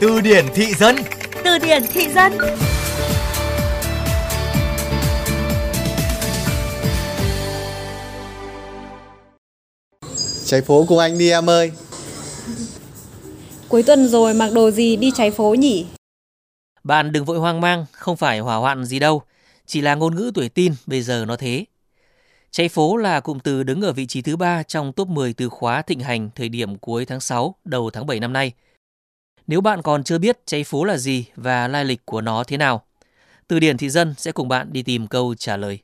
Từ điển thị dân Từ điển thị dân Trái phố cùng anh đi em ơi Cuối tuần rồi mặc đồ gì đi trái phố nhỉ? Bạn đừng vội hoang mang, không phải hỏa hoạn gì đâu, chỉ là ngôn ngữ tuổi tin bây giờ nó thế. Cháy phố là cụm từ đứng ở vị trí thứ ba trong top 10 từ khóa thịnh hành thời điểm cuối tháng 6, đầu tháng 7 năm nay. Nếu bạn còn chưa biết cháy phố là gì và lai lịch của nó thế nào, từ điển thị dân sẽ cùng bạn đi tìm câu trả lời.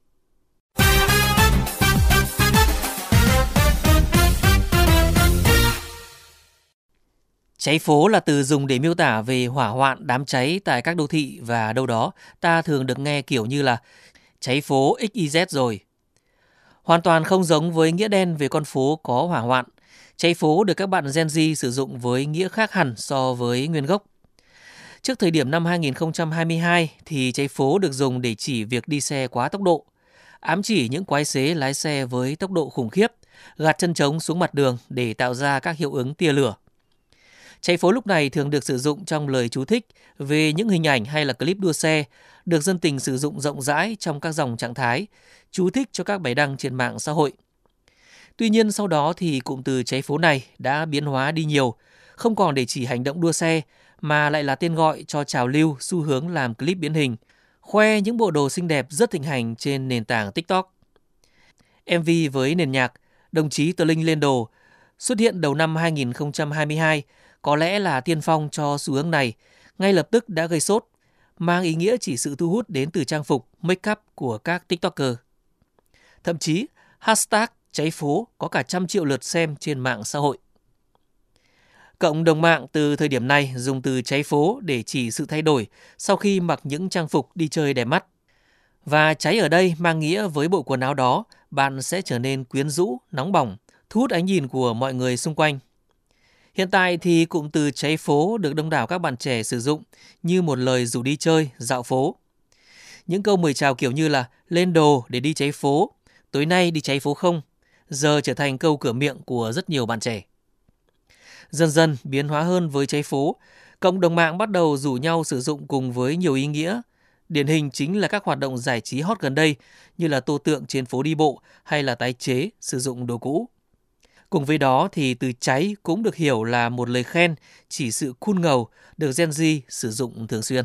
Cháy phố là từ dùng để miêu tả về hỏa hoạn đám cháy tại các đô thị và đâu đó ta thường được nghe kiểu như là cháy phố XYZ rồi. Hoàn toàn không giống với nghĩa đen về con phố có hỏa hoạn. Cháy phố được các bạn Gen Z sử dụng với nghĩa khác hẳn so với nguyên gốc. Trước thời điểm năm 2022 thì cháy phố được dùng để chỉ việc đi xe quá tốc độ, ám chỉ những quái xế lái xe với tốc độ khủng khiếp, gạt chân trống xuống mặt đường để tạo ra các hiệu ứng tia lửa. Cháy phố lúc này thường được sử dụng trong lời chú thích về những hình ảnh hay là clip đua xe, được dân tình sử dụng rộng rãi trong các dòng trạng thái, chú thích cho các bài đăng trên mạng xã hội. Tuy nhiên sau đó thì cụm từ cháy phố này đã biến hóa đi nhiều, không còn để chỉ hành động đua xe mà lại là tên gọi cho trào lưu xu hướng làm clip biến hình, khoe những bộ đồ xinh đẹp rất thịnh hành trên nền tảng TikTok. MV với nền nhạc Đồng chí Tờ Linh lên đồ xuất hiện đầu năm 2022 có lẽ là tiên phong cho xu hướng này, ngay lập tức đã gây sốt, mang ý nghĩa chỉ sự thu hút đến từ trang phục, make up của các TikToker. Thậm chí, hashtag cháy phố có cả trăm triệu lượt xem trên mạng xã hội. Cộng đồng mạng từ thời điểm này dùng từ cháy phố để chỉ sự thay đổi sau khi mặc những trang phục đi chơi đẹp mắt. Và cháy ở đây mang nghĩa với bộ quần áo đó, bạn sẽ trở nên quyến rũ, nóng bỏng, thu hút ánh nhìn của mọi người xung quanh. Hiện tại thì cụm từ cháy phố được đông đảo các bạn trẻ sử dụng như một lời rủ đi chơi, dạo phố. Những câu mời chào kiểu như là lên đồ để đi cháy phố, tối nay đi cháy phố không, giờ trở thành câu cửa miệng của rất nhiều bạn trẻ. Dần dần biến hóa hơn với cháy phố, cộng đồng mạng bắt đầu rủ nhau sử dụng cùng với nhiều ý nghĩa. Điển hình chính là các hoạt động giải trí hot gần đây như là tô tượng trên phố đi bộ hay là tái chế sử dụng đồ cũ. Cùng với đó thì từ cháy cũng được hiểu là một lời khen chỉ sự cool ngầu được Gen Z sử dụng thường xuyên.